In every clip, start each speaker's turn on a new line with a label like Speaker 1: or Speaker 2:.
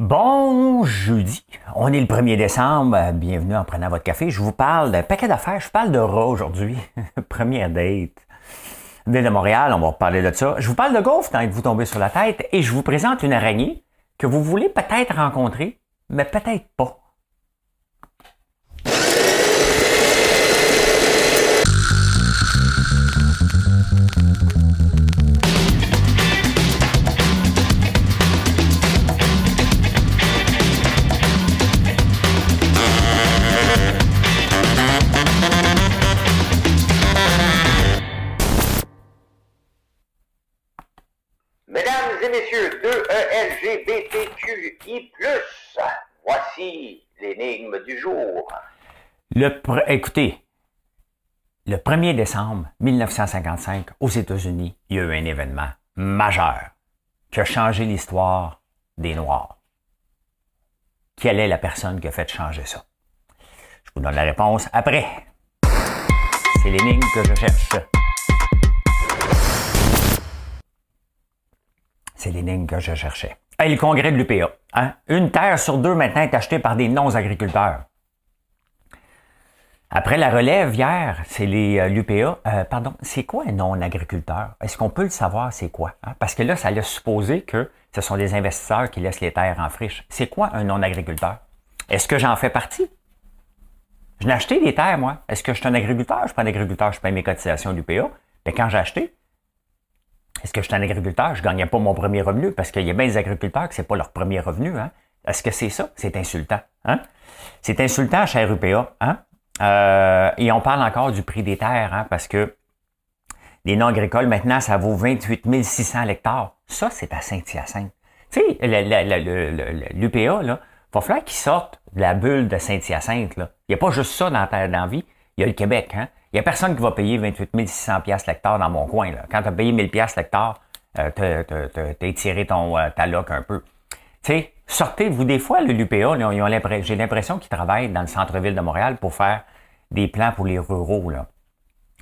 Speaker 1: Bon jeudi. On est le 1er décembre. Bienvenue en prenant votre café. Je vous parle d'un paquet d'affaires. Je parle de rats aujourd'hui. Première date. Ville de Montréal, on va reparler de ça. Je vous parle de golf tant que vous tombez sur la tête et je vous présente une araignée que vous voulez peut-être rencontrer, mais peut-être pas.
Speaker 2: LGBTQI+, voici l'énigme du jour.
Speaker 1: Le écoutez, le 1er décembre 1955, aux États-Unis, il y a eu un événement majeur qui a changé l'histoire des Noirs. Quelle est la personne qui a fait changer ça? Je vous donne la réponse après. C'est l'énigme que je cherche. C'est l'énigme que je cherchais. Le congrès de l'UPA. Hein? Une terre sur deux maintenant est achetée par des non-agriculteurs. Après la relève hier, c'est les euh, l'UPA. Euh, pardon, c'est quoi un non-agriculteur? Est-ce qu'on peut le savoir, c'est quoi? hein? Parce que là, ça laisse supposer que ce sont des investisseurs qui laissent les terres en friche. C'est quoi un non-agriculteur? Est-ce que j'en fais partie? Je n'ai acheté des terres, moi. Est-ce que je suis un agriculteur? Je suis pas un agriculteur, je paye mes cotisations à l'UPA. Mais quand j'ai acheté, est-ce que je suis un agriculteur? Je gagnais pas mon premier revenu parce qu'il y a bien des agriculteurs que c'est pas leur premier revenu. Hein? Est-ce que c'est ça? C'est insultant. Hein? C'est insultant, cher UPA. Hein? Euh, et on parle encore du prix des terres, hein, parce que les non agricoles, maintenant, ça vaut 28 600 l'hectare. Ça, c'est à Saint-Hyacinthe. Tu sais, l'UPA, là, va falloir qu'ils sortent de la bulle de Saint-Hyacinthe. Il n'y a pas juste ça dans dans la vie. Il y a le Québec. Hein? Il n'y a personne qui va payer 28 600 piastres l'hectare dans mon coin. Là. Quand tu as payé 1000 piastres l'hectare, euh, t'as- étiré ton, euh, ta loc un peu. Sais, sortez-vous des fois, le l'UPA, j'ai l'impression qu'ils travaillent dans le centre-ville de Montréal pour faire des plans pour les ruraux. Là.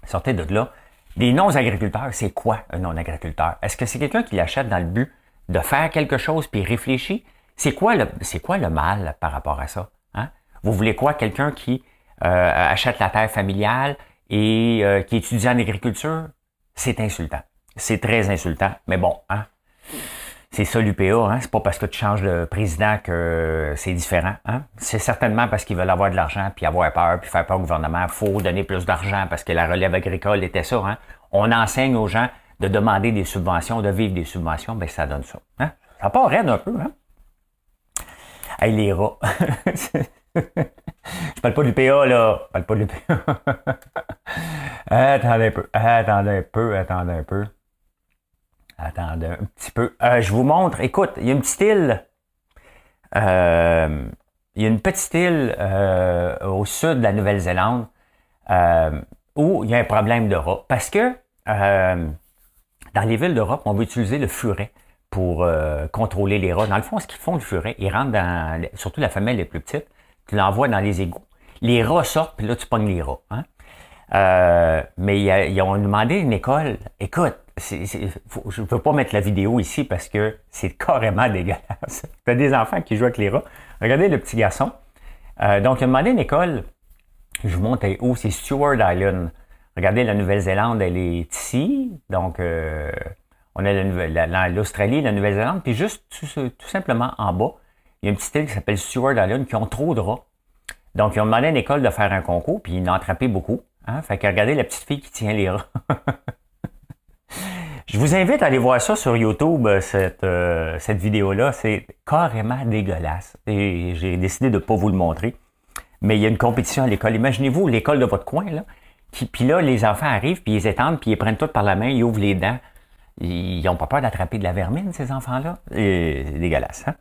Speaker 1: Sortez de là. Les non-agriculteurs, c'est quoi un non-agriculteur? Est-ce que c'est quelqu'un qui l'achète dans le but de faire quelque chose puis réfléchit? C'est quoi le, quoi le mal par rapport à ça? Hein? Vous voulez quoi? Quelqu'un qui euh, achète la terre familiale et euh, qui étudie en agriculture? C'est insultant. C'est très insultant. Mais bon, hein? C'est ça l'UPA, hein? C'est pas parce que tu changes de président que c'est différent. Hein? C'est certainement parce qu'ils veulent avoir de l'argent, puis avoir peur, puis faire peur au gouvernement. faut donner plus d'argent parce que la relève agricole était ça. Hein? On enseigne aux gens de demander des subventions, de vivre des subventions, ben ça donne ça. Hein? Ça part raide un peu, hein? Hey, les rats. Je parle pas de l'UPA, là. Je parle pas de l'UPA. attendez un peu. Attendez un peu. Attendez un peu. Attendez un petit peu. Euh, je vous montre. Écoute, il y a une petite île. euh, il y a une petite île euh, au sud de la Nouvelle-Zélande où il y a un problème de rats. Parce que dans les villes d'Europe, on veut utiliser le furet pour contrôler les rats. Dans le fond, ce qu'ils font, le furet, ils rentrent dans, surtout la femelle les plus petites, tu l'envoies dans les égouts. Les rats sortent, puis là, tu pognes les rats. Hein? Euh, mais ils ont demandé une école, écoute, je ne peux pas mettre la vidéo ici parce que c'est carrément dégueulasse. Tu as des enfants qui jouent avec les rats. Regardez le petit garçon. Euh, donc, il a demandé une école, je vous montre où, c'est Stewart Island. Regardez, la Nouvelle-Zélande, elle est ici. Donc, euh, on a l'Australie, la Nouvelle-Zélande, puis juste tout simplement en bas, il y a une petite île qui s'appelle Stewart Island qui ont trop de rats. Donc, ils ont demandé à une école de faire un concours, puis ils ont attrapé beaucoup. Hein? Fait que regardez la petite fille qui tient les rats. Je vous invite à aller voir ça sur YouTube, euh, cette, euh, cette vidéo-là. C'est carrément dégueulasse. Et j'ai décidé de ne pas vous le montrer. Mais il y a une compétition à l'école. Imaginez-vous l'école de votre coin, là. Puis là, les enfants arrivent, puis ils étendent, puis ils prennent tout par la main, ils ouvrent les dents. Ils n'ont pas peur d'attraper de la vermine, ces enfants-là. C'est dégueulasse, hein?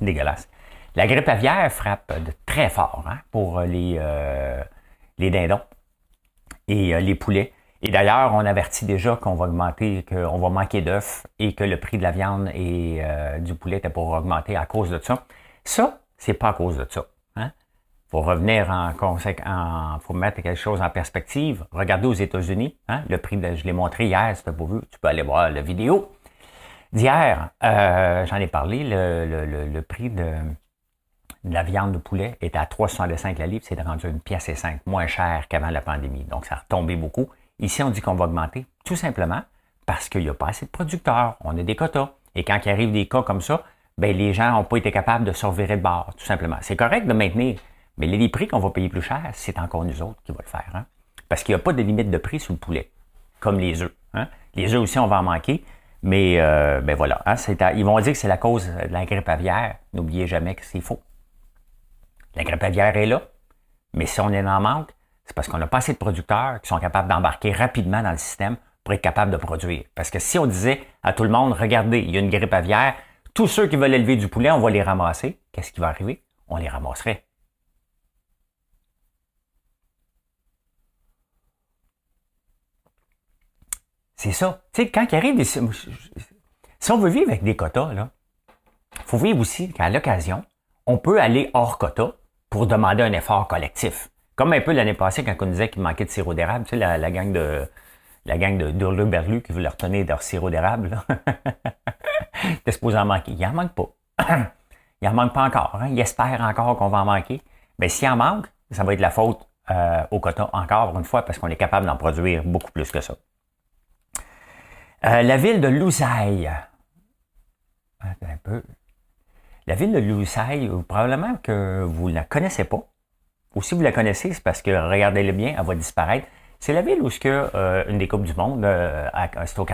Speaker 1: Dégueulasse. La grippe aviaire frappe de très fort hein, pour les, euh, les dindons et euh, les poulets. Et d'ailleurs, on avertit déjà qu'on va augmenter, qu'on va manquer d'œufs et que le prix de la viande et euh, du poulet était pour augmenter à cause de ça. Ça, c'est pas à cause de ça. Hein? Faut revenir en conséquence, faut mettre quelque chose en perspective. Regardez aux États-Unis, hein, le prix de, je l'ai montré hier, si tu pas vu, tu peux aller voir la vidéo. D'hier, euh, j'en ai parlé, le, prix de, la viande de poulet était à 365 la livre, c'est rendu une pièce et 5, moins cher qu'avant la pandémie. Donc, ça a retombé beaucoup. Ici, on dit qu'on va augmenter, tout simplement parce qu'il n'y a pas assez de producteurs. On a des quotas. Et quand il arrive des cas comme ça, ben, les gens n'ont pas été capables de surveiller de bord, tout simplement. C'est correct de maintenir, mais les prix qu'on va payer plus cher, c'est encore nous autres qui va le faire. Hein? Parce qu'il n'y a pas de limite de prix sur le poulet, comme les œufs. Hein? Les œufs aussi, on va en manquer. Mais euh, ben voilà, hein, ils vont dire que c'est la cause de la grippe aviaire. N'oubliez jamais que c'est faux. La grippe aviaire est là, mais si on en manque, c'est parce qu'on n'a pas assez de producteurs qui sont capables d'embarquer rapidement dans le système pour être capables de produire. Parce que si on disait à tout le monde, regardez, il y a une grippe aviaire, tous ceux qui veulent élever du poulet, on va les ramasser, qu'est-ce qui va arriver? On les ramasserait. C'est ça. Tu sais, quand il arrive des... Si on veut vivre avec des quotas, là, faut vivre aussi qu'à l'occasion, on peut aller hors quota pour demander un effort collectif. Comme un peu l'année passée quand on disait qu'il manquait de sirop d'érable, tu sais, la, gang de la gang de Berlu qui voulait retenir leur sirop d'érable. T'es supposé en manquer. Il en manque pas. il en manque pas encore. Hein? Il espère encore qu'on va en manquer. Mais s'il en manque, ça va être la faute euh, au quota encore une fois parce qu'on est capable d'en produire beaucoup plus que ça. Euh, la ville de Lousaille. Un peu. La ville de Lousaille, probablement que vous ne la connaissez pas. Ou si vous la connaissez, c'est parce que, regardez-le bien, elle va disparaître. C'est la ville où y a une des Coupes du Monde, euh, c'est au.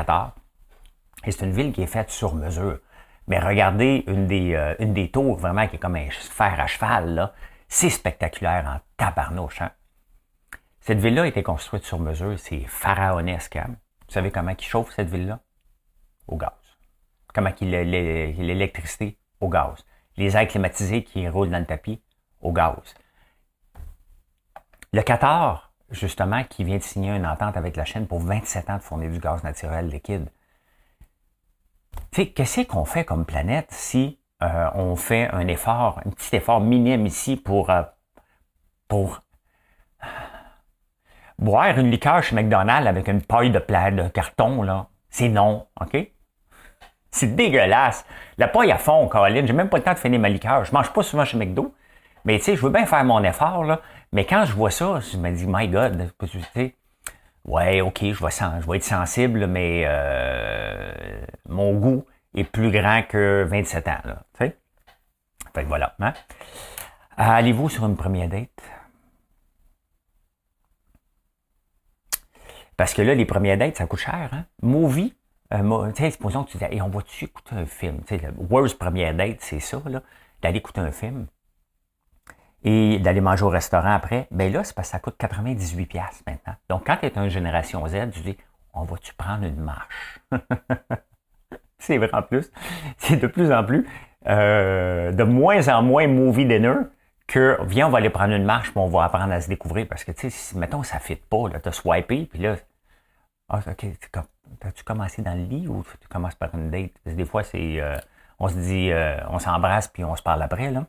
Speaker 1: Et c'est une ville qui est faite sur mesure. Mais regardez une des, euh, une des tours vraiment qui est comme un fer à cheval, là. C'est spectaculaire en tabarnouche, hein? Cette ville-là a été construite sur mesure. C'est pharaonesque, hein? Vous savez comment il chauffe cette ville-là? Au gaz. Comment il l'électricité? Au gaz. Les airs climatisés qui roulent dans le tapis? Au gaz. Le Qatar, justement, qui vient de signer une entente avec la Chine pour 27 ans de fournir du gaz naturel liquide. Qu'est-ce qu'on fait comme planète si euh, on fait un effort, un petit effort minime ici pour, euh, pour boire une liqueur chez McDonald's avec une paille de, plat, de carton, là, c'est non, OK? C'est dégueulasse. La paille à fond, Caroline, j'ai même pas le temps de finir ma liqueur. Je mange pas souvent chez McDo. Mais tu sais, je veux bien faire mon effort, là. Mais quand je vois ça, je me dis, my God, tu sais, ouais, ok, je vais, je vais être sensible, mais euh, mon goût est plus grand que 27 ans, là. Tu sais? Fait que voilà. Hein? Allez-vous sur une première date? Parce que là, les premières dates, ça coûte cher. Hein? Movie, euh, sais, supposons que tu dis, on va-tu écouter un film? Tu sais, le worst première date, c'est ça, là, d'aller écouter un film et d'aller manger au restaurant après. Ben là, c'est parce que ça coûte 98$ maintenant. Donc, quand tu es une génération Z, tu dis, on va-tu prendre une marche? c'est vrai en plus. C'est de plus en plus, euh, de moins en moins movie dinner que viens, on va aller prendre une marche, puis on va apprendre à se découvrir. Parce que, tu sais, mettons, ça ne fit pas, là, as swipé, puis là, ah, OK, as-tu commencé dans le lit ou tu commences par une date? Parce que des fois, c'est, euh, on se dit, euh, on s'embrasse, puis on se parle après, là.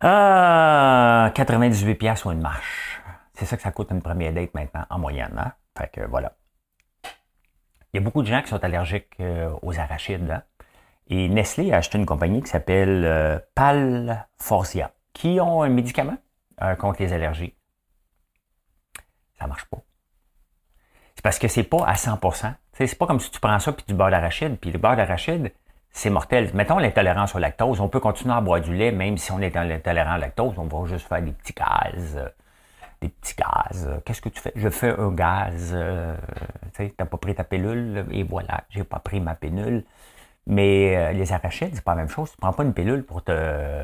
Speaker 1: Ah, 98 pièces ou une marche. C'est ça que ça coûte une première date maintenant, en moyenne, hein? Fait que, voilà. Il y a beaucoup de gens qui sont allergiques euh, aux arachides, hein? Et Nestlé a acheté une compagnie qui s'appelle euh, Palforcia, qui ont un médicament euh, contre les allergies. Ça marche pas. Parce que c'est pas à 100%. C'est pas comme si tu prends ça puis du beurre d'arachide, puis le beurre d'arachide, c'est mortel. Mettons l'intolérance au lactose, on peut continuer à boire du lait même si on est intolérant au lactose, on va juste faire des petits gaz. Euh, des petits gaz. Qu'est-ce que tu fais? Je fais un gaz. tu sais, t'as pas pris ta pilule, et voilà, j'ai pas pris ma pilule. Mais euh, les arachides, c'est pas la même chose. Tu prends pas une pilule pour te euh,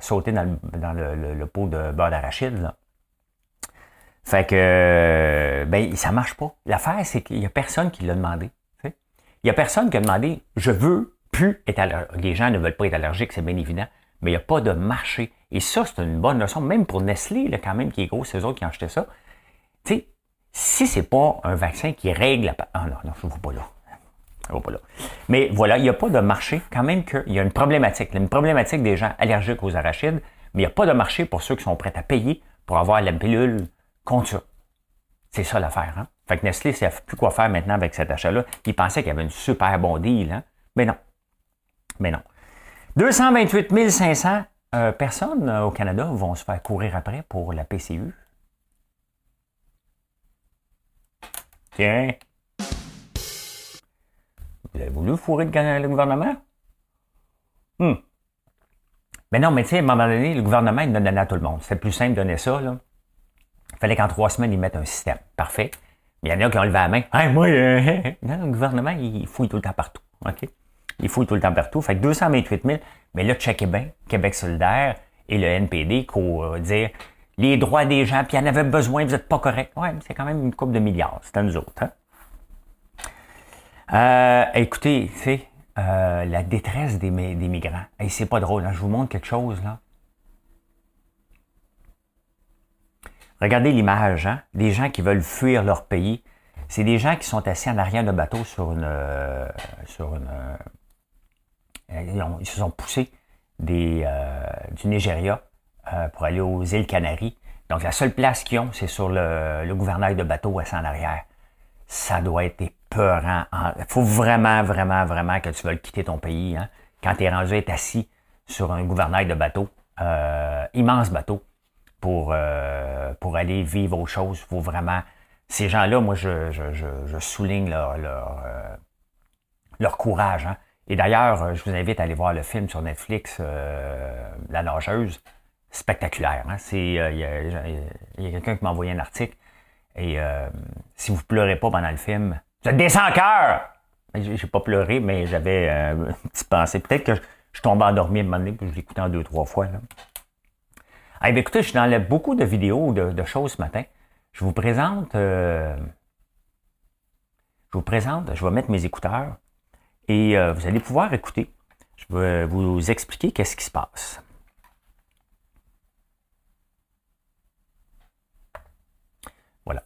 Speaker 1: sauter dans, le, pot de beurre d'arachide. Fait que ben ça marche pas. L'affaire, c'est qu'il y a personne qui l'a demandé. Il y a personne qui a demandé je veux plus être allergique. Les gens ne veulent pas être allergiques, c'est bien évident, mais il n'y a pas de marché. Et ça, c'est une bonne leçon, même pour Nestlé, là, quand même, qui est gros, c'est eux autres qui ont acheté ça. Tu sais, si c'est pas un vaccin qui règle la... Ah non, non, je ne vois pas là. Mais voilà, il n'y a pas de marché, quand même qu'il y a une problématique. Une problématique des gens allergiques aux arachides, mais il n'y a pas de marché pour ceux qui sont prêts à payer pour avoir la pilule contre ça. C'est ça l'affaire. Hein? Fait que Nestlé ne sait plus quoi faire maintenant avec cet achat-là. Ils pensaient qu'il y avait une super bon deal. Hein? Mais non. Mais non. 228 500 euh, personnes euh, au Canada vont se faire courir après pour la PCU. Tiens. Vous avez voulu fourrer le, gouvernement? Hum. Mais non, mais tu sais, à un moment donné, le gouvernement, il donne à tout le monde. C'était plus simple de donner ça, là. Il fallait qu'en trois semaines, ils mettent un système. Parfait. Mais il y en a qui ont levé la main. Hey, moi, euh, le gouvernement, il fouille tout le temps partout. OK? Il fouille tout le temps partout. Fait que 228 000. Mais là, checkez bien, Québec solidaire et le NPD, qu'on dire les droits des gens, puis il y en avait besoin, vous n'êtes pas correct. Ouais, c'est quand même une coupe de milliards. C'est à nous autres. Hein? Euh, écoutez, tu sais, euh, la détresse des, des migrants. Et c'est pas drôle, hein? je vous montre quelque chose là. Regardez l'image, hein? des gens qui veulent fuir leur pays. C'est des gens qui sont assis en arrière de bateau sur une, euh, sur une, ils, se sont poussés des, du Nigeria pour aller aux îles Canaries. Donc la seule place qu'ils ont, c'est sur le, gouvernail de bateau assis en arrière. Ça doit être il faut vraiment, vraiment, vraiment que tu veuilles quitter ton pays. Hein? Quand tu es rendu assis sur un gouvernail de bateau, euh, immense bateau, pour, euh, pour aller vivre aux choses. Il faut vraiment. Ces gens-là, moi, je, je, souligne leur, leur, euh, leur courage. Hein? Et d'ailleurs, je vous invite à aller voir le film sur Netflix, La nageuse. Spectaculaire. Hein? Il y a, quelqu'un qui m'a envoyé un article. Et si vous pleurez pas pendant le film, ça descend cœur! J'ai pas pleuré, mais j'avais euh, un petit pensée. Peut-être que je, tombe endormi à un moment donné, puis je l'écoutais en deux, trois fois. Là. Ah, écoutez, je suis dans beaucoup de vidéos, de, choses ce matin. Je vous présente. Euh, je vous présente, je vais mettre mes écouteurs et euh, vous allez pouvoir écouter. Je vais vous expliquer qu'est-ce qui se passe. Voilà.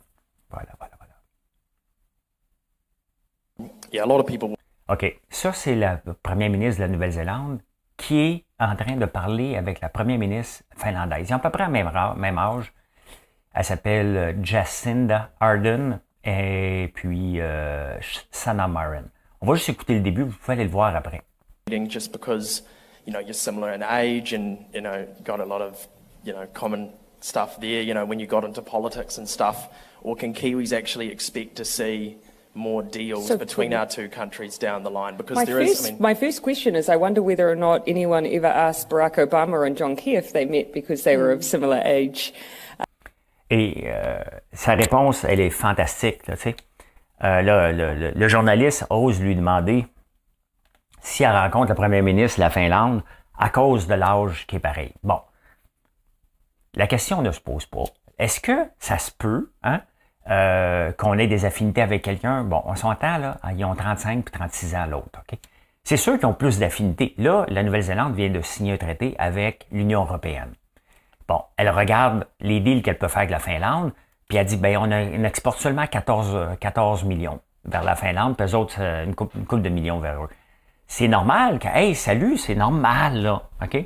Speaker 1: Voilà, voilà. OK. Ça, c'est la première ministre de la Nouvelle-Zélande qui est en train de parler avec la première ministre finlandaise. Ils ont à peu près le même, âge. Elle s'appelle euh, Jacinda Ardern et puis euh, Sanna Marin. On va juste écouter le début, vous pouvez aller le voir après.
Speaker 3: Just because, you know, you're similar in age and, you know, got a lot of, you know, common stuff there, you know, when you got into politics and stuff, or can Kiwis actually expect to see more deals so between our two countries down the line? Because
Speaker 4: my
Speaker 3: there
Speaker 4: first,
Speaker 3: is, I mean,
Speaker 4: my first question is, I wonder whether or not anyone ever asked Barack Obama and John Key if they met because they were of similar age.
Speaker 1: Et euh, sa réponse, elle est fantastique. Là, euh, là, le, le, le, journaliste ose lui demander si elle rencontre le premier ministre de la Finlande à cause de l'âge qui est pareil. Bon, la question ne se pose pas. Est-ce que ça se peut hein, euh, qu'on ait des affinités avec quelqu'un, bon, on s'entend, là, ils ont 35 puis 36 ans l'autre, OK? C'est sûr qu'ils ont plus d'affinités. Là, la Nouvelle-Zélande vient de signer un traité avec l'Union européenne. Bon, elle regarde les deals qu'elle peut faire avec la Finlande, puis elle dit, ben, on, exporte seulement 14, 14 millions vers la Finlande, puis eux autres, une couple, de millions vers eux. C'est normal que, hey, salut, c'est normal, là, OK?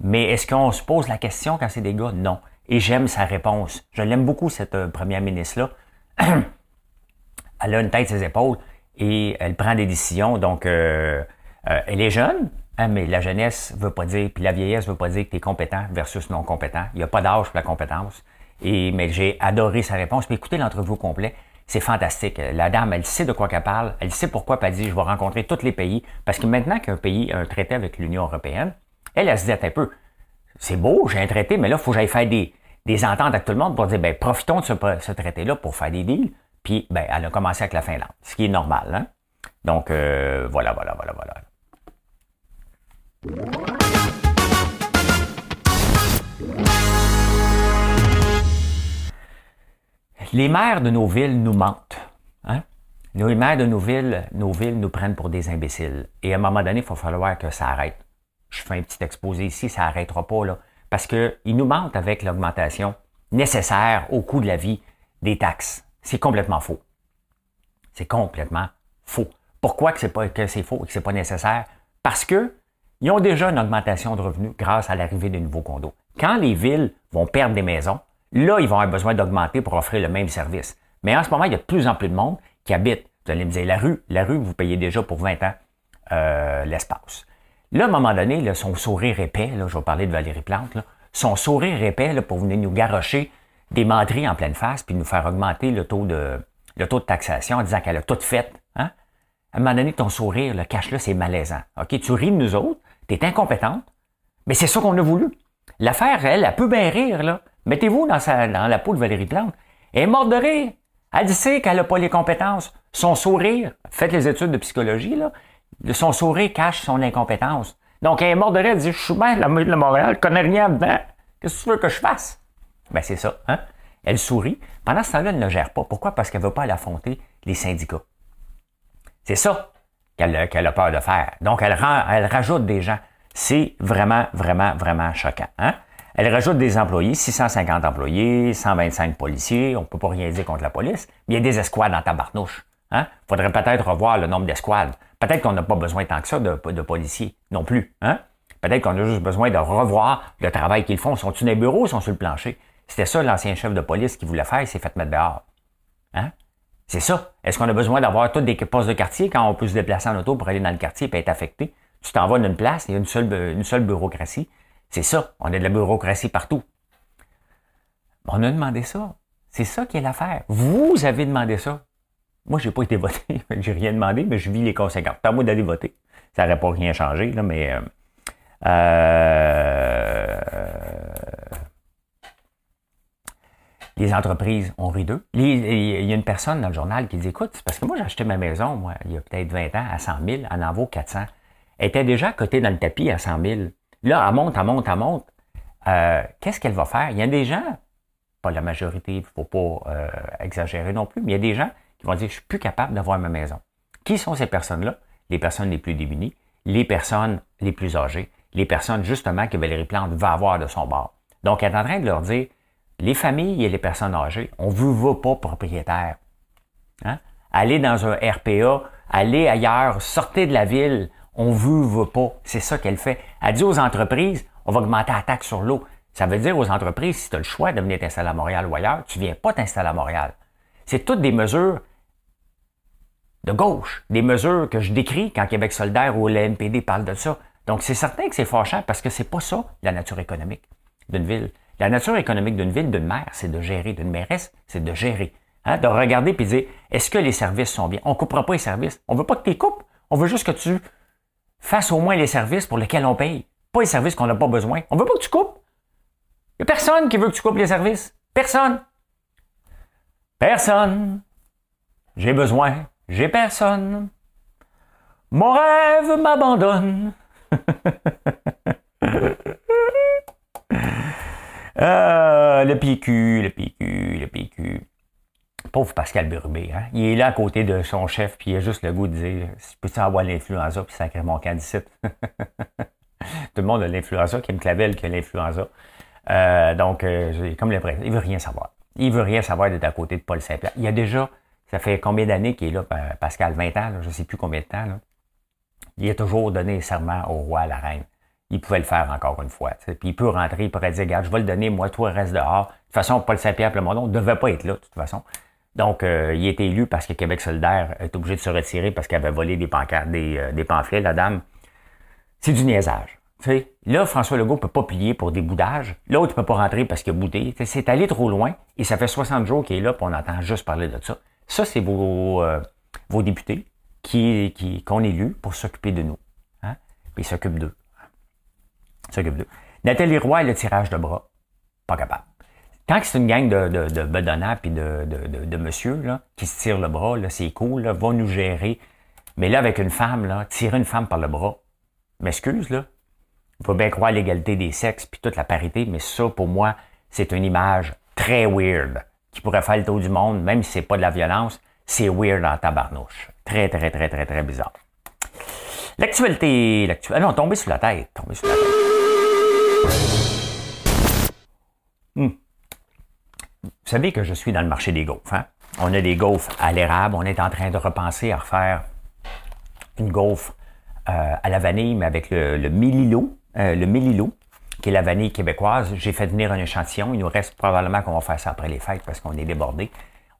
Speaker 1: Mais est-ce qu'on se pose la question quand c'est des gars? Non. Et j'aime sa réponse. Je l'aime beaucoup, cette euh, première ministre-là. elle a une tête ses épaules et elle prend des décisions. Donc, euh, euh, elle est jeune, hein, mais la jeunesse veut pas dire, puis la vieillesse veut pas dire que tu es compétent versus non compétent. Il n'y a pas d'âge pour la compétence. Et, mais j'ai adoré sa réponse. Puis écoutez l'entrevue au complet. C'est fantastique. La dame, elle sait de quoi qu'elle parle. Elle sait pourquoi elle dit, je vais rencontrer tous les pays. Parce que maintenant qu'un pays a un traité avec l'Union européenne, elle, elle se dit un peu, c'est beau, j'ai un traité, mais là, il faut que j'aille faire des, ententes avec tout le monde pour dire, ben, profitons de ce, traité-là pour faire des deals. Puis, ben, elle a commencé avec la Finlande, ce qui est normal. Hein? Donc, euh, voilà, voilà, voilà, voilà. Les maires de nos villes nous mentent. Hein? Les maires de nos villes, nos villes nous prennent pour des imbéciles. Et à un moment donné, il va falloir que ça arrête je fais un petit exposé ici, ça n'arrêtera pas, là, parce qu'ils nous mentent avec l'augmentation nécessaire au coût de la vie des taxes. C'est complètement faux. C'est complètement faux. Pourquoi que c'est pas que c'est faux et que c'est pas nécessaire? Parce que ils ont déjà une augmentation de revenus grâce à l'arrivée de nouveaux condos. Quand les villes vont perdre des maisons, Là, ils vont avoir besoin d'augmenter pour offrir le même service. Mais en ce moment, il y a de plus en plus de monde qui habite. Vous allez me dire, la rue, la rue, vous payez déjà pour 20 ans euh, l'espace. Là, à un moment donné, son sourire épais, je vais parler de Valérie Plante, son sourire épais pour venir nous garrocher des menteries en pleine face puis nous faire augmenter le taux de, taxation en disant qu'elle a tout fait. Hein? À un moment donné, ton sourire, le cache-là, c'est malaisant. Tu ris de nous autres, tu es incompétente, mais c'est ça qu'on a voulu. L'affaire, elle, elle peut bien rire. Mettez-vous dans, la peau de Valérie Plante. Elle est morte de rire. Elle sait qu'elle n'a pas les compétences. Son sourire, faites les études de psychologie, son sourire cache son incompétence. Donc, elle est morte de elle dit, je suis bien de Montréal, je connais rien dedans. Qu'est-ce que tu veux que je fasse? Ben, c'est ça, hein? Elle sourit. Pendant ce temps-là, elle ne gère pas. Pourquoi? Parce qu'elle ne veut pas aller affronter les syndicats. C'est ça qu'elle a peur de faire. Donc, elle, rend, elle rajoute des gens. C'est vraiment, vraiment, vraiment choquant. Hein? Elle rajoute des employés, 650 employés, 125 policiers. On ne peut pas rien dire contre la police. Mais il y a des escouades dans ta barnouche. Il hein? faudrait peut-être revoir le nombre d'escouades. Peut-être qu'on n'a pas besoin tant que ça de, policiers non plus. Hein? Peut-être qu'on a juste besoin de revoir le travail qu'ils font. Sont-ils dans les bureaux ou sont sur le plancher? C'était ça l'ancien chef de police qui voulait faire, il s'est fait mettre dehors. Hein? C'est ça. Est-ce qu'on a besoin d'avoir tous des postes de quartier quand on peut se déplacer en auto pour aller dans le quartier et être affecté? Tu t'en vas d'une place, il y a une seule bureaucratie. C'est ça. On a de la bureaucratie partout. On a demandé ça. C'est ça qui est l'affaire. Vous avez demandé ça. Moi, j'ai pas été voté. j'ai rien demandé, mais je vis les conséquences. C'est à moi d'aller voter. Ça n'aurait pas rien changé, là, mais euh, euh, les entreprises ont ri d'eux. Il y a une personne dans le journal qui dit Écoute, parce que moi, j'ai acheté ma maison, moi, il y a peut-être 20 ans, à 100 000, elle en vaut 400. Elle était déjà cotée dans le tapis à 100 000. Là, elle monte, elle monte, elle monte. Euh, qu'est-ce qu'elle va faire? Il y a des gens, pas la majorité, il ne faut pas exagérer non plus, mais il y a des gens qui vont dire Je suis plus capable d'avoir ma maison. Qui sont ces personnes-là? Les personnes les plus démunies, les personnes les plus âgées, les personnes justement que Valérie Plante va avoir de son bord. Donc, elle est en train de leur dire les familles et les personnes âgées, on ne vous veut pas propriétaire. Hein? Allez dans un RPA, allez ailleurs, sortez de la ville, on ne vous veut pas. C'est ça qu'elle fait. Elle dit aux entreprises, on va augmenter la taxe sur l'eau. Ça veut dire aux entreprises, si tu as le choix de venir t'installer à Montréal ou ailleurs, tu ne viens pas t'installer à Montréal. C'est toutes des mesures de gauche, des mesures que je décris quand Québec solidaire ou le NPD parle de ça. Donc, c'est certain que c'est fâchant parce que c'est pas ça, la nature économique d'une ville. La nature économique d'une ville, d'une maire, c'est de gérer. D'une mairesse, c'est de gérer. Hein? De regarder puis dire, est-ce que les services sont bien? On ne coupera pas les services. On veut pas que tu les coupes. On veut juste que tu fasses au moins les services pour lesquels on paye. Pas les services qu'on n'a pas besoin. On veut pas que tu coupes. Il n'y a personne qui veut que tu coupes les services. Personne. Personne. J'ai besoin. J'ai personne. Mon rêve m'abandonne. Euh, le PQ, le PQ, le PQ. Pauvre Pascal Berubé, hein? Il est là à côté de son chef, puis il a juste le goût de dire Si peux-tu avoir l'influenza, puis sacrer mon candidat. Tout le monde a l'influenza, qui aime Clavel qui a l'influenza. Euh, donc, euh, comme l'impression, il veut rien savoir. Il veut rien savoir d'être à côté de Paul Saint-Pierre. Il y a déjà, ça fait combien d'années qu'il est là, Pascal? 20 ans, je ne sais plus combien de temps. Il a toujours donné serment au roi, à la reine il pouvait le faire encore une fois. Puis il peut rentrer, il pourrait dire, regarde, je vais le donner, moi, toi, reste dehors. De toute façon, Paul Saint-Pierre Plamondon ne devait pas être là, de toute façon. Donc, euh, il a été élu parce que Québec solidaire est obligé de se retirer parce qu'il avait volé des, pancartes, des, euh, pamphlets, la dame. C'est du niaisage. Là, François Legault ne peut pas plier pour des boudages. L'autre ne peut pas rentrer parce qu'il a boudé. C'est allé trop loin et ça fait 60 jours qu'il est là et on entend juste parler de ça. Ça, c'est vos, euh, vos députés qui, qui, qu'on élu pour s'occuper de nous. Hein? Puis ils s'occupent d'eux. Nathalie Roy, le tirage de bras, pas capable. Quand c'est une gang de, de, de de, de, monsieur là, qui se tirent le bras, là, c'est cool, là, va nous gérer. Mais là, avec une femme, là, tirer une femme par le bras, m'excuse, là. Il faut bien croire l'égalité des sexes puis toute la parité, mais ça, pour moi, c'est une image très weird qui pourrait faire le tour du monde, même si c'est pas de la violence, c'est weird en tabarnouche. Très, très, très, très, très bizarre. L'actualité. Ah non, tomber sur la tête. Tomber sur la tête. Hmm. Vous savez que je suis dans le marché des gaufres. Hein? On a des gaufres à l'érable. On est en train de repenser à refaire une gaufre euh, à la vanille, mais avec le, le euh, le mélilo, qui est la vanille québécoise. J'ai fait venir un échantillon. Il nous reste probablement qu'on va faire ça après les fêtes parce qu'on est débordé.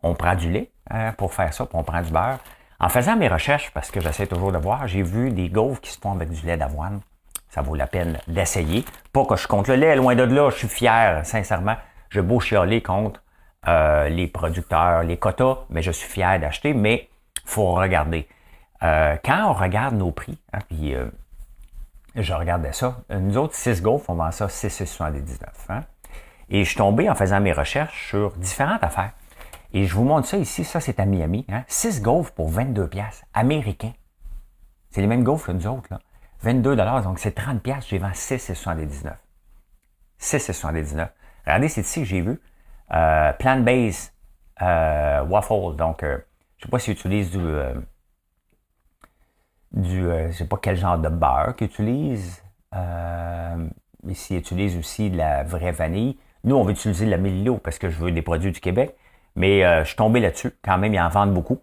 Speaker 1: On prend du lait hein, pour faire ça, puis on prend du beurre. En faisant mes recherches, parce que j'essaie toujours de voir, j'ai vu des gaufres qui se font avec du lait d'avoine. Ça vaut la peine d'essayer. Pas que je compte le lait, loin de là, je suis fier, sincèrement. Je beau chialer contre euh, les producteurs, les quotas, mais je suis fier d'acheter, mais faut regarder. Euh, quand on regarde nos prix, hein, puis euh, je regardais ça, nous autres, 6 gaufres, on vend ça 6,79. Hein? Et je suis tombé en faisant mes recherches sur différentes affaires. Et je vous montre ça ici, ça c'est à Miami. Hein? 6 gaufres pour 22 pièces américains. C'est les mêmes gaufres que nous autres. Là. 22 donc c'est 30 pièces. J'ai vendu 6,79. 6,79. Regardez, c'est ici que j'ai vu. Euh, Plant-based euh, waffle. Donc, euh, je ne sais pas s'ils utilisent du... Euh, du je ne sais pas quel genre de beurre qu'ils utilisent. mais s'ils utilisent aussi de la vraie vanille. Nous, on va utiliser de la Mélilo parce que je veux des produits du Québec. Mais euh, je suis tombé là-dessus. Quand même, ils en vendent beaucoup.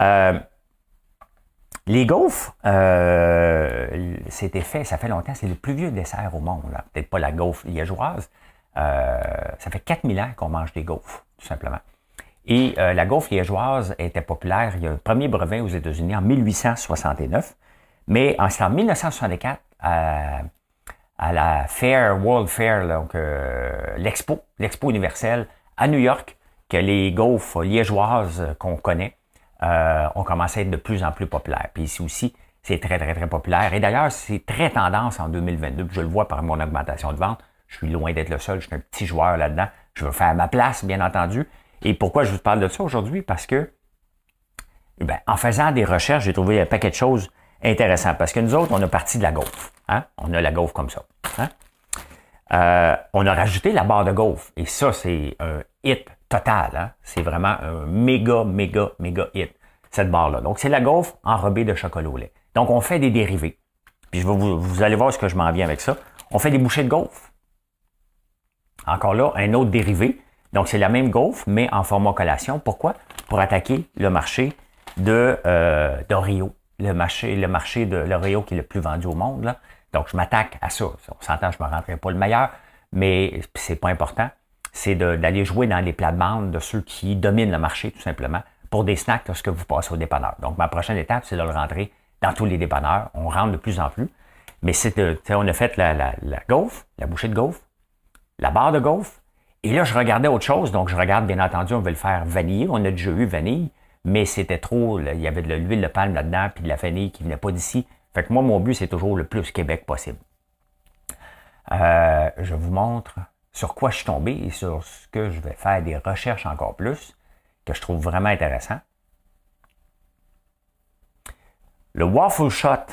Speaker 1: Euh, les gaufres, euh, c'était fait, ça fait longtemps, c'est le plus vieux dessert au monde. Peut-être pas la gaufre liégeoise. ça fait 4000 ans qu'on mange des gaufres, tout simplement. Et la gaufre liégeoise était populaire. Il y a un premier brevet aux États-Unis en 1869. Mais en, en 1964, à, la Fair, World Fair, donc l'expo, l'expo universelle à New York, que les gaufres liégeoises qu'on connaît euh, ont commencé à être de plus en plus populaires. Puis ici aussi, c'est très, très, très populaire. Et d'ailleurs, c'est très tendance en 2022. je le vois par mon augmentation de vente. Je suis loin d'être le seul. Je suis un petit joueur là-dedans. Je veux faire ma place, bien entendu. Et pourquoi je vous parle de ça aujourd'hui? Parce que, ben, en faisant des recherches, j'ai trouvé un paquet de choses intéressantes. Parce que nous autres, on a parti de la gaufre. Hein? On a la gaufre comme ça. Hein? Euh, on a rajouté la barre de gaufre. Et ça, c'est un hit total. Hein? C'est vraiment un méga, méga, méga hit, cette barre-là. Donc, c'est la gaufre enrobée de chocolat au lait. Donc, on fait des dérivés. Puis, je vous, vous allez voir ce que je m'en viens avec ça. On fait des bouchées de gaufre. Encore là, un autre dérivé. Donc, c'est la même gaufre, mais en format collation. Pourquoi? Pour attaquer le marché de euh, d'Oreo. Le marché, le marché de l'Oreo qui est le plus vendu au monde. Là. Donc, je m'attaque à ça. On s'entend, je ne me rentrerai pas le meilleur, mais c'est pas important c'est d'aller jouer dans les plates-bandes de ceux qui dominent le marché, tout simplement, pour des snacks lorsque vous passez au dépanneur. Donc, ma prochaine étape, c'est de le rentrer dans tous les dépanneurs. On rentre de plus en plus. Mais c'est on a fait la, la, la la bouchée de gaufre, la barre de gaufre. Et là, je regardais autre chose. Donc, je regarde, bien entendu, on veut le faire vanille. On a déjà eu vanille, mais c'était trop. il y avait de l'huile de palme là-dedans, puis de la vanille qui venait pas d'ici. Fait que moi, mon but, c'est toujours le plus Québec possible. Euh, je vous montre sur quoi je suis tombé et sur ce que je vais faire des recherches encore plus, que je trouve vraiment intéressant. Le waffle shot,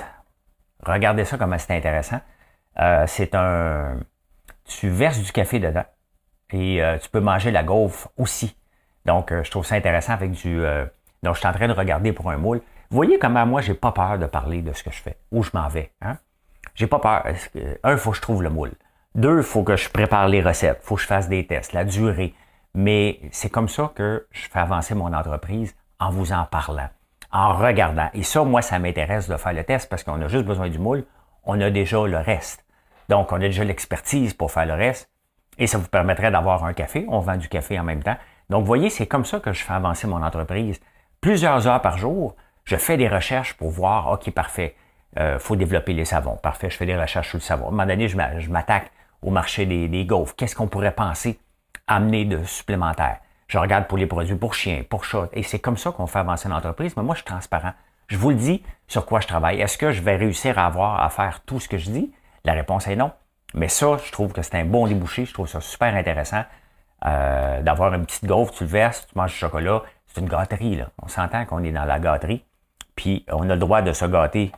Speaker 1: regardez ça comme c'est intéressant. Euh, c'est un. Tu verses du café dedans et euh, tu peux manger la gaufre aussi. Donc, euh, je trouve ça intéressant avec du. donc, je suis en train de regarder pour un moule. Vous voyez comment moi, j'ai pas peur de parler de ce que je fais, où je m'en vais. Hein? J'ai pas peur. Un, il faut que je trouve le moule. Deux, il faut que je prépare les recettes, il faut que je fasse des tests, la durée. Mais c'est comme ça que je fais avancer mon entreprise en vous en parlant, en regardant. Et ça, moi, ça m'intéresse de faire le test parce qu'on a juste besoin du moule. On a déjà le reste. Donc, on a déjà l'expertise pour faire le reste. Et ça vous permettrait d'avoir un café. On vend du café en même temps. Donc, vous voyez, c'est comme ça que je fais avancer mon entreprise. Plusieurs heures par jour, je fais des recherches pour voir, OK, parfait, il euh, faut développer les savons. Parfait, je fais des recherches sur le savon. À un moment donné, je m'attaque au marché des, des gaufres. Qu'est-ce qu'on pourrait penser amener de supplémentaire? Je regarde pour les produits pour chiens, pour chats. Et c'est comme ça qu'on fait avancer l'entreprise. Mais moi, je suis transparent. Je vous le dis sur quoi je travaille. Est-ce que je vais réussir à avoir à faire tout ce que je dis? La réponse est non. Mais ça, je trouve que c'est un bon débouché. Je trouve ça super intéressant euh, d'avoir une petite gaufre. Tu le verses, tu manges du chocolat. C'est une gâterie. Là. On s'entend qu'on est dans la gâterie. Puis on a le droit de se gâter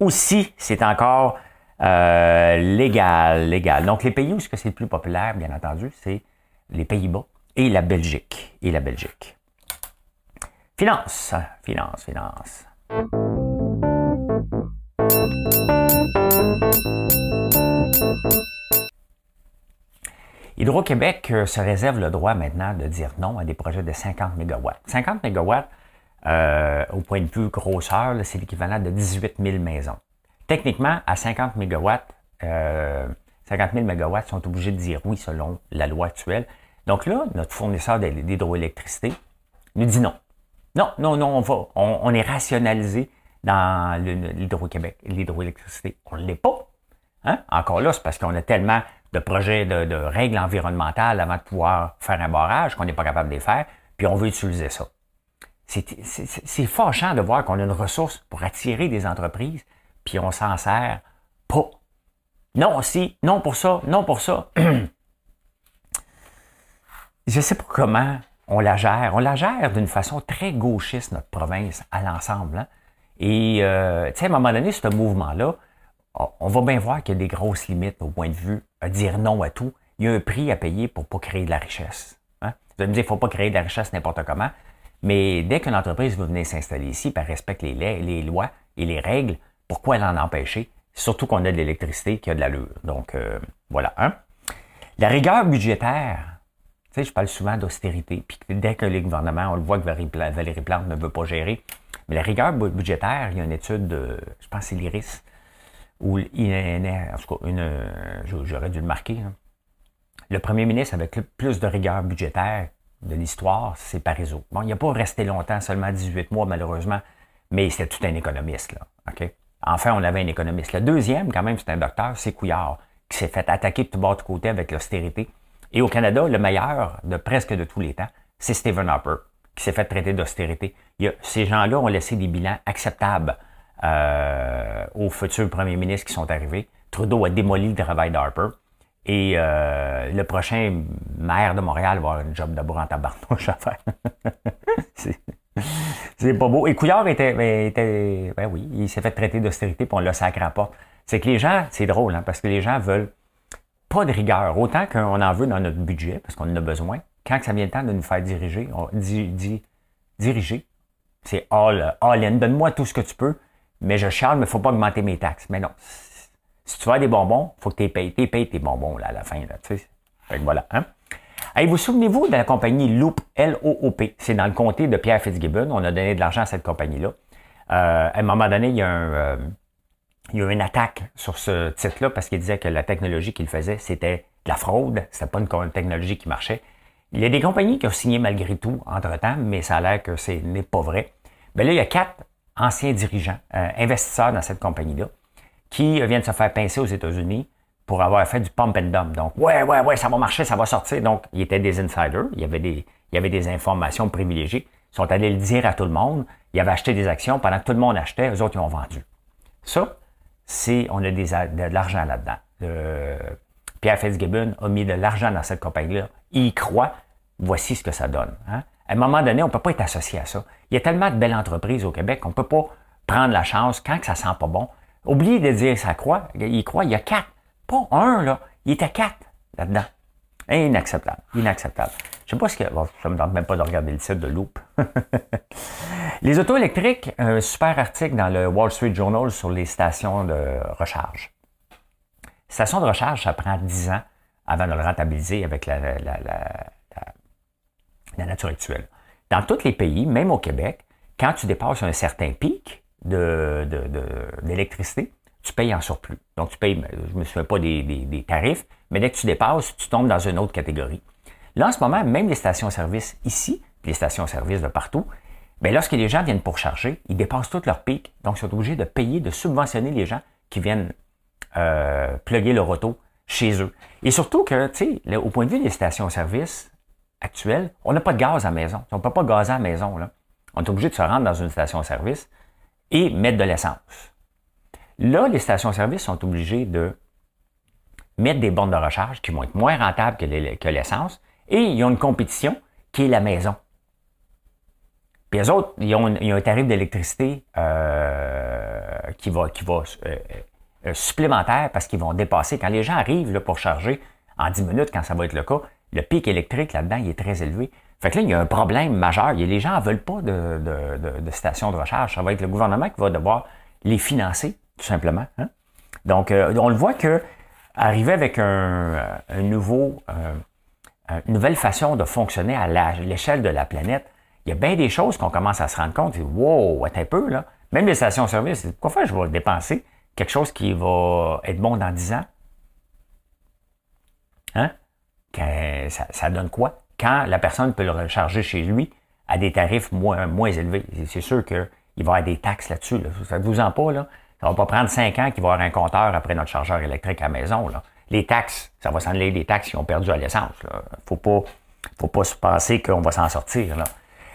Speaker 1: aussi. C'est encore euh, légal, légal. Donc, les pays où c'est le plus populaire, bien entendu, c'est les Pays-Bas et la Belgique. Et la Belgique. Finance, finance, finance. Hydro-Québec euh, se réserve le droit maintenant de dire non à des projets de 50 MW. 50 MW, au point de vue grosseur, c'est l'équivalent de 18 000 maisons. Techniquement, à 50 MW, euh, 50 000 MW sont obligés de dire oui selon la loi actuelle. Donc là, notre fournisseur d'hydroélectricité nous dit non. Non, non, non, on va, on, est rationalisé dans l'Hydro-Québec, l'hydroélectricité. On ne l'est pas. Hein? Encore là, c'est parce qu'on a tellement de projets de, règles environnementales avant de pouvoir faire un barrage qu'on n'est pas capable de les faire, puis on veut utiliser ça. C'est fâchant de voir qu'on a une ressource pour attirer des entreprises, puis on s'en sert pas. Non, si, non pour ça, non pour ça. Je ne sais pas comment on la gère. On la gère d'une façon très gauchiste, notre province, à l'ensemble. Hein. Et, euh, tu sais, à un moment donné, ce mouvement-là, on va bien voir qu'il y a des grosses limites au point de vue à dire non à tout. Il y a un prix à payer pour ne pas créer de la richesse. Hein? Vous allez me dire, il ne faut pas créer de la richesse n'importe comment. Mais dès qu'une entreprise veut venir s'installer ici, elle respecte les, lois et les règles, pourquoi l'en empêcher? Surtout qu'on a de l'électricité qui a de l'allure. Donc, euh, voilà. Hein? La rigueur budgétaire, tu sais, je parle souvent d'austérité. Puis dès que les gouvernements, on le voit que Valérie Plante ne veut pas gérer. Mais la rigueur budgétaire, il y a une étude de, je pense c'est l'IRIS, ou en tout cas, une, j'aurais dû le marquer. Le premier ministre avec le plus de rigueur budgétaire de l'histoire, c'est Parizeau. Bon, il n'a pas resté longtemps, seulement 18 mois malheureusement, mais c'était tout un économiste. Là? Enfin, on avait un économiste. Le deuxième, quand même, c'est un docteur, c'est Couillard, qui s'est fait attaquer de tout bord de côté avec l'austérité. Et au Canada, le meilleur de presque de tous les temps, c'est Stephen Harper, qui s'est fait traiter d'austérité. Ces gens-là ont laissé des bilans acceptables euh, aux futurs premiers ministres qui sont arrivés. Trudeau a démoli le travail d'Harper. Et euh, le prochain maire de Montréal va avoir un job d'abord en tabarnouche à faire. c'est pas beau. Et Couillard était, ben, ben oui, il s'est fait traiter d'austérité puis on l'a sacré à porte. C'est que les gens, c'est drôle, hein, parce que les gens veulent pas de rigueur, autant qu'on en veut dans notre budget, parce qu'on en a besoin. Quand ça vient le temps de nous faire diriger, on dit, diriger, c'est all, all in. Donne-moi tout ce que tu peux, mais je charge, mais il faut pas augmenter mes taxes. Mais non, si tu veux des bonbons, il faut que tu payes. Tu tes bonbons là, à la fin. Là. Fait que voilà. Hein? vous souvenez-vous de la compagnie Loop, L-O-O-P? C'est dans le comté de Pierre Fitzgibbon. On a donné de l'argent à cette compagnie-là. Euh, à un moment donné, il y a un, euh, il y a eu une attaque sur ce titre-là parce qu'il disait que la technologie qu'il faisait, c'était de la fraude. C'était pas une technologie qui marchait. Il y a des compagnies qui ont signé malgré tout entre-temps, mais ça a l'air que ce n'est pas vrai. Ben là, il y a quatre anciens dirigeants, euh, investisseurs dans cette compagnie-là, qui viennent se faire pincer aux États-Unis pour avoir fait du pump and dump. Donc, ouais, ouais, ouais, ça va marcher, ça va sortir. Donc, il étaient des insiders, il y avait des, il y avait des informations privilégiées. Ils sont allés le dire à tout le monde. Ils avaient acheté des actions pendant que tout le monde achetait, eux autres, ils ont vendu. Ça, c'est, on a des, de, l'argent là-dedans. Euh, Pierre Fitzgibbon a mis de l'argent dans cette compagnie-là. Il y croit. Voici ce que ça donne. Hein. À un moment donné, on ne peut pas être associé à ça. Il y a tellement de belles entreprises au Québec qu'on ne peut pas prendre la chance quand que ça sent pas bon. Oubliez de dire ça croit. Il croit, il y a quatre. Pas un, là. Il était quatre là-dedans. Inacceptable. Inacceptable. Je sais pas ce que. Bon, ça me tente même pas de regarder le site de Loop. les autos électriques, un super article dans le Wall Street Journal sur les stations de recharge. Station de recharge, ça prend 10 ans avant de le rentabiliser avec la, nature actuelle. Dans tous les pays, même au Québec, quand tu dépasses un certain pic d'électricité, de, tu payes en surplus. Donc, tu payes, je ne me souviens pas des, tarifs, mais dès que tu dépasses, tu tombes dans une autre catégorie. Là, en ce moment, même les stations-service ici, les stations-service de partout, bien, lorsque les gens viennent pour charger, ils dépassent tout leur pic. Donc, ils sont obligés de payer, de subventionner les gens qui viennent euh, plugger leur auto chez eux. Et surtout que, tu sais, au point de vue des stations-service actuelles, on n'a pas de gaz à la maison. On ne peut pas gazer à la maison. On est obligé de se rendre dans une station-service et mettre de l'essence. Là, les stations-service sont obligées de mettre des bornes de recharge qui vont être moins rentables que l'essence et ils ont une compétition qui est la maison. Puis les autres, ils ont, un tarif d'électricité euh, qui va, qui euh, euh, supplémentaire parce qu'ils vont dépasser. Quand les gens arrivent là, pour charger en 10 minutes, quand ça va être le cas, le pic électrique là-dedans, il est très élevé. Fait que là, il y a un problème majeur. Les gens ne veulent pas de, stations de recharge. Ça va être le gouvernement qui va devoir les financer, tout simplement. Hein. Donc, on le voit que arriver avec un, un nouveau, une nouvelle façon de fonctionner à l'échelle de la planète, il y a bien des choses qu'on commence à se rendre compte. Wow, attends un peu, là. Même les stations-service, pourquoi faire je vais dépenser quelque chose qui va être bon dans 10 ans? Hein? Ça, ça donne quoi? Quand la personne peut le recharger chez lui à des tarifs moins, moins élevés. C'est sûr qu'il va y avoir des taxes là-dessus. Là. Ça vous en pas, là. Ça va pas prendre cinq ans qu'il va y avoir un compteur après notre chargeur électrique à la maison. Là. Les taxes, ça va s'en aller des taxes qui ont perdu à l'essence. là. Faut pas, faut pas se penser qu'on va s'en sortir. Là.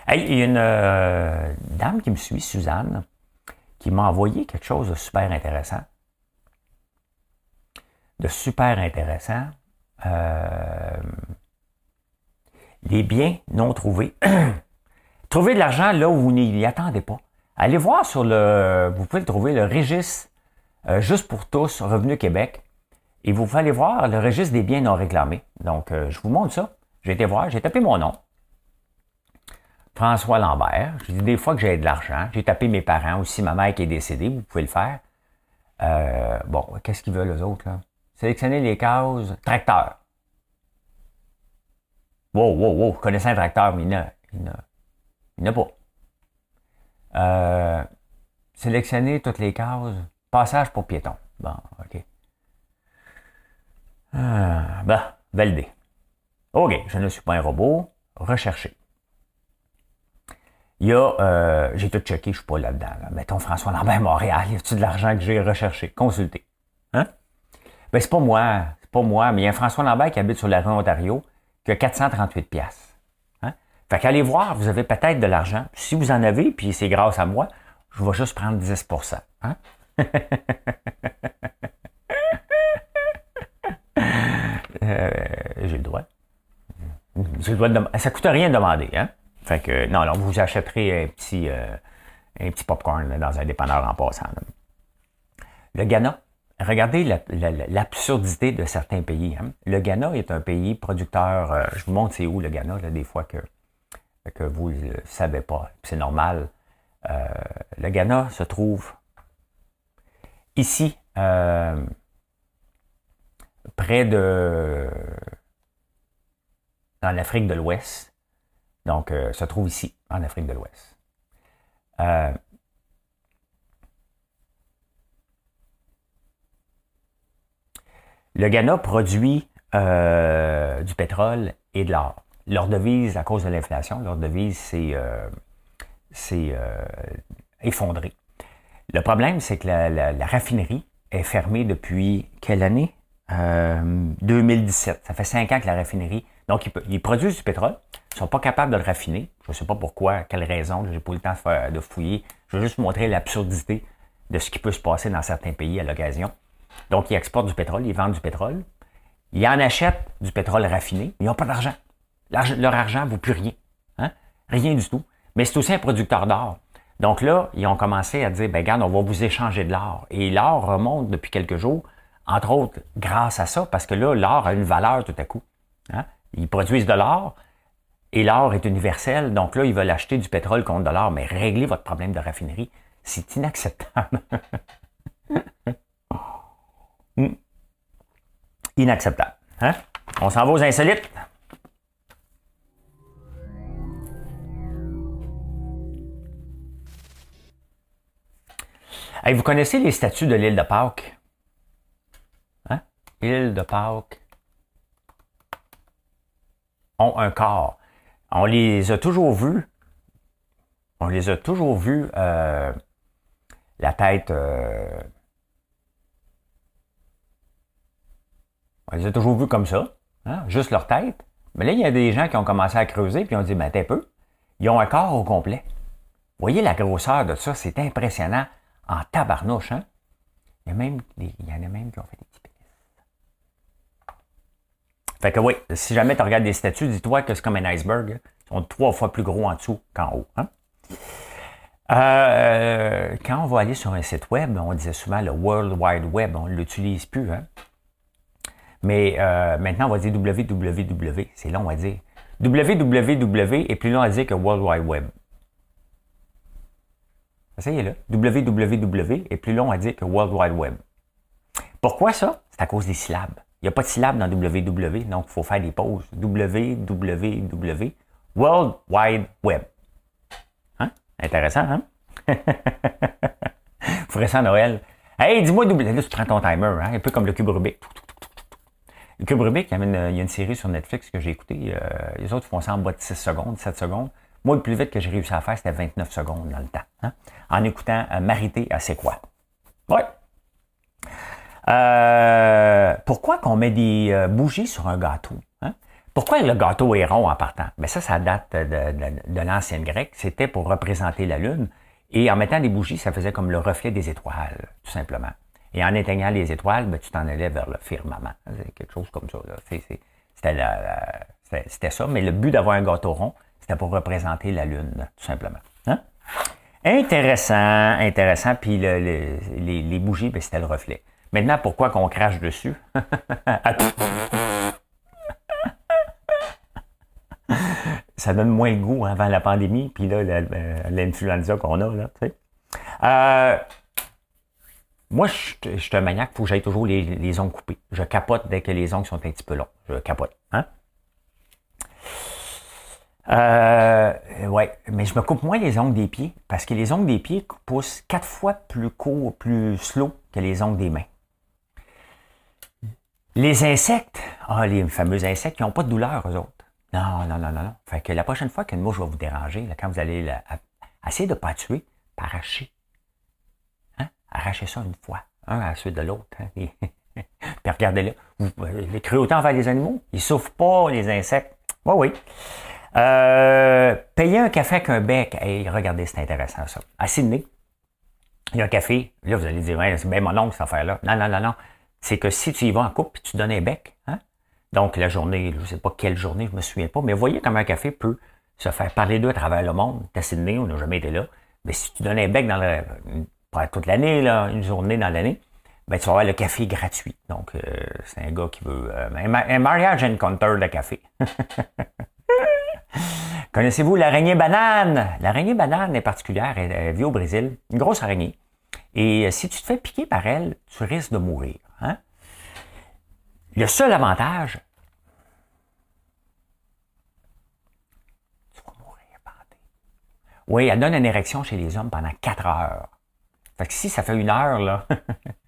Speaker 1: Hey, il y a une euh, dame qui me suit, Suzanne, qui m'a envoyé quelque chose de super intéressant. De super intéressant. Euh, les biens non trouvés. Trouvez de l'argent là où vous n'y attendez pas. Allez voir sur le. Vous pouvez trouver, le registre euh, Juste pour tous, Revenu Québec. Et vous allez voir le registre des biens non réclamés. Donc, euh, je vous montre ça. J'ai été voir, j'ai tapé mon nom. François Lambert. J'ai dit des fois que j'ai de l'argent. J'ai tapé mes parents aussi, ma mère qui est décédée, vous pouvez le faire. Bon, qu'est-ce qu'ils veulent les autres là? Sélectionner les cases. Tracteur. Wow, wow, wow. Connaissez un tracteur, mais il n'a pas. Euh, sélectionner toutes les cases. Passage pour piéton. Bon, OK. Ah, ben, validé. OK, je ne suis pas un robot. Rechercher. Il y a, euh, j'ai tout checké, je suis pas là-dedans. là. Mettons François Lambert, Montréal, y a-tu de l'argent que j'ai recherché, consulté? Hein? Ben, c'est pas moi, c'est pas moi, mais il y a un François Lambert qui habite sur la rue Ontario qui a 438 pièces. Hein? Fait qu'allez voir, vous avez peut-être de l'argent. Si vous en avez, puis c'est grâce à moi, je vais juste prendre 10 hein? Euh, j'ai le droit. J'ai le droit de Ça coûte rien de demander, hein? Fait que, non, non, vous achèterez un petit, euh, un petit popcorn dans un dépanneur en passant. Le Ghana, regardez la- la- la- l'absurdité de certains pays. hein. Le Ghana est un pays producteur, euh, je vous montre c'est où le Ghana, là, des fois que, que vous ne le savez pas. C'est normal. Euh, le Ghana se trouve ici, euh, près de... dans l'Afrique de l'Ouest. Donc, se trouve ici, en Afrique de l'Ouest. Le Ghana produit euh, du pétrole et de l'or. Leur devise, à cause de l'inflation, leur devise s'est euh, euh, effondrée. Le problème, c'est que la, raffinerie est fermée depuis quelle année? Euh, 2017. Ça fait cinq ans que la raffinerie. Donc, ils, ils produisent du pétrole. Ils sont pas capables de le raffiner. Je ne sais pas pourquoi, quelle raison. J'ai pas eu le temps de fouiller. Je veux juste montrer l'absurdité de ce qui peut se passer dans certains pays à l'occasion. Donc, ils exportent du pétrole, ils vendent du pétrole. Ils en achètent du pétrole raffiné, ils n'ont pas d'argent. Leur argent ne vaut plus rien. Hein? Rien du tout. Mais c'est aussi un producteur d'or. Donc là, ils ont commencé à dire, ben regarde, on va vous échanger de l'or. Et l'or remonte depuis quelques jours, entre autres grâce à ça, parce que là, l'or a une valeur tout à coup. Hein? Ils produisent de l'or, et l'or est universel, donc là, ils veulent acheter du pétrole contre de l'or, mais régler votre problème de raffinerie, c'est inacceptable. Inacceptable. Hein? On s'en va aux insolites. Hey, vous connaissez les statues de l'île de Pâques? Hein? Île de Pâques ont un corps. On les a toujours vus. On les a toujours vus, euh, la tête. euh, on les a toujours vus comme ça, hein, juste leur tête. Mais là, il y a des gens qui ont commencé à creuser puis ont dit, ben, t'es peu. Ils ont un corps au complet. Voyez la grosseur de ça, c'est impressionnant en tabarnouche, hein? Il y en a même qui ont fait des petits pénis. Fait que oui, si jamais tu regardes des statues, dis-toi que c'est comme un iceberg. hein. Ils sont trois fois plus gros en dessous qu'en haut. hein. Euh, quand on va aller sur un site web, on disait souvent le World Wide Web, on ne l'utilise plus. Hein? Mais euh, maintenant, on va dire www. C'est long à dire. www est plus long à dire que World Wide Web. Essayez-le. www est plus long à dire que World Wide Web. Pourquoi ça? C'est à cause des syllabes. Il n'y a pas de syllabes dans www, donc il faut faire des pauses. www, World Wide Web. Hein? Intéressant, hein? Vous ferez ça à Noël. Hey, dis-moi, là, tu prends ton timer, hein? un peu comme le cube Rubik. Cube Rubik, il y, a une, il y a une série sur Netflix que j'ai écoutée. Euh, les autres font ça en bas de 6 secondes, 7 secondes. Moi, le plus vite que j'ai réussi à faire, c'était 29 secondes dans le temps. Hein, en écoutant euh, Marité à C'est quoi? Ouais. Euh, pourquoi qu'on met des euh, bougies sur un gâteau? Hein? Pourquoi le gâteau est rond en partant? Mais ben, ça, ça date de, de, de l'ancienne grecque. C'était pour représenter la Lune. Et en mettant des bougies, ça faisait comme le reflet des étoiles, tout simplement. Et en éteignant les étoiles, ben, tu t'en allais vers le firmament. Quelque chose comme ça. C'était ça. Mais le but d'avoir un gâteau rond, c'était pour représenter la Lune, tout simplement. Hein? Intéressant, intéressant. Puis les, bougies, ben, c'était le reflet. Maintenant, pourquoi qu'on crache dessus? ça donne moins goût avant la pandémie, puis là, euh, l'influenza qu'on a, là. Euh, moi, je, suis un maniaque, faut que j'aille toujours les, les, ongles coupés. Je capote dès que les ongles sont un petit peu longs. Je capote. Hein? Euh, ouais, mais je me coupe moins les ongles des pieds parce que les ongles des pieds poussent quatre fois plus court, plus slow que les ongles des mains. Les insectes, ah, les fameux insectes, ils n'ont pas de douleur, eux autres. Non, non, non, non, non. Fait que la prochaine fois qu'une mouche va vous déranger, quand vous allez la, essayer de ne pas tuer, arracher. Arrachez ça une fois, un à la suite de l'autre. Hein? Puis regardez-le. Les cruautés envers les animaux, ils souffrent pas, les insectes. Oui, oui. Euh, payer un café avec un bec. Hey, regardez, c'est intéressant ça. À Sydney, il y a un café. Là, vous allez dire, c'est bien mon oncle, cette affaire-là. Non, non, non, non. C'est que si tu y vas en couple et tu donnes un bec, hein, donc la journée, je ne sais pas quelle journée, je ne me souviens pas, mais voyez comment un café peut se faire parler d'eux à travers le monde. À Sydney, on n'a jamais été là. Mais si tu donnes un bec dans le, pas toute l'année, là, une journée dans l'année, ben, tu vas avoir le café gratuit. Donc, euh, c'est un gars qui veut euh, un, mariage encounter de café. Connaissez-vous l'araignée banane? L'araignée banane est particulière, elle, vit au Brésil, une grosse araignée. Et euh, si tu te fais piquer par elle, tu risques de mourir. Hein? Le seul avantage, tu vas mourir Oui, elle donne une érection chez les hommes pendant 4 heures. Fait que si ça fait une heure là,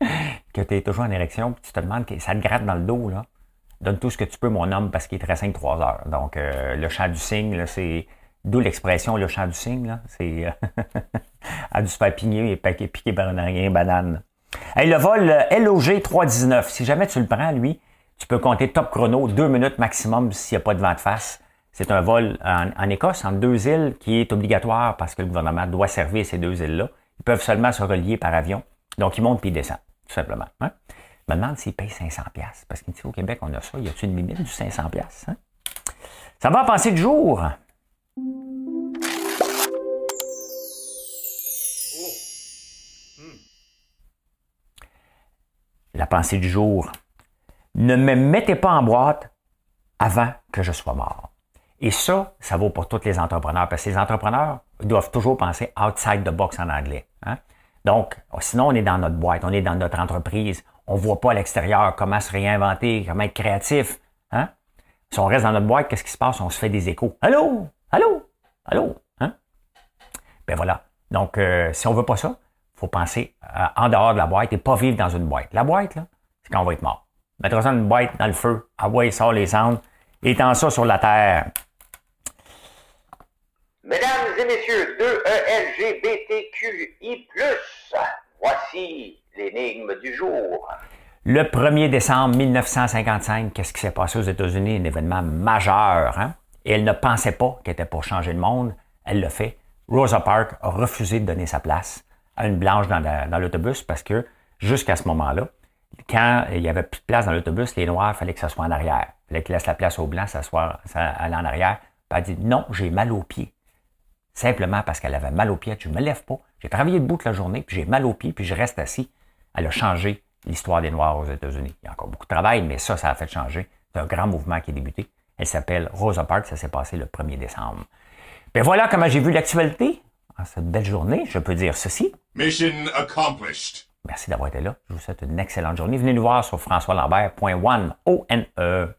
Speaker 1: que tu es toujours en érection, tu te demandes que ça te gratte dans le dos, là, donne tout ce que tu peux, mon homme, parce qu'il est très 5 3 heures. Donc, euh, le chant du cygne, c'est. D'où l'expression le chant du cygne. C'est. a dû se faire pigner et piquer par une banane. Hey, le vol LOG 319, si jamais tu le prends, lui, tu peux compter top chrono, deux minutes maximum s'il n'y a pas de vent de face. C'est un vol en, Écosse, entre deux îles, qui est obligatoire parce que le gouvernement doit servir ces deux îles-là. Ils peuvent seulement se relier par avion. Donc, ils montent puis ils descendent, tout simplement. Hein? Je me demande s'ils payent 500 pièces parce qu'au Québec, on a ça. Y a-t-il une limite du 500 pièces hein? Ça va penser du jour. La pensée du jour. Ne me mettez pas en boîte avant que je sois mort. Et ça, ça vaut pour tous les entrepreneurs, parce que les entrepreneurs doivent toujours penser outside the box en anglais. Hein? Donc, sinon, on est dans notre boîte, on est dans notre entreprise, on voit pas à l'extérieur comment se réinventer, comment être créatif. Hein? Si on reste dans notre boîte, qu'est-ce qui se passe? On se fait des échos. Allô? Allô? Allô? Hein? Ben voilà. Donc, euh, si on veut pas ça, faut penser euh, en dehors de la boîte et pas vivre dans une boîte. La boîte, là, c'est quand on va être mort. Mettre ça dans une boîte, dans le feu, ah ouais, sort les cendres, étend ça sur la terre.
Speaker 2: Mesdames et messieurs, 2ELGBTQI+, voici l'énigme du jour.
Speaker 1: Le 1er décembre 1955, qu'est-ce qui s'est passé aux États-Unis? Un événement majeur. Hein? Et elle ne pensait pas qu'elle était pour changer le monde. Elle le fait. Rosa Parks a refusé de donner sa place à une blanche dans l'autobus parce que jusqu'à ce moment-là, quand il n'y avait plus de place dans l'autobus, les Noirs, il fallait que ça soit en arrière. Il fallait qu'ils laissent la place aux Blancs, s'asseoir, aller en arrière. Elle a dit non, j'ai mal aux pieds. Simplement parce qu'elle avait mal aux pieds. Je ne me lève pas. J'ai travaillé debout toute la journée, puis j'ai mal aux pieds, puis je reste assis. Elle a changé l'histoire des Noirs aux États-Unis. Il y a encore beaucoup de travail, mais ça, ça a fait changer. C'est un grand mouvement qui est débuté. Elle s'appelle Rosa Parks. Ça s'est passé le 1er décembre. Ben voilà comment j'ai vu l'actualité. En cette belle journée, je peux dire ceci.
Speaker 5: Mission accomplished.
Speaker 1: Merci d'avoir été là. Je vous souhaite une excellente journée. Venez nous voir sur françoislambert.one, O-N-E.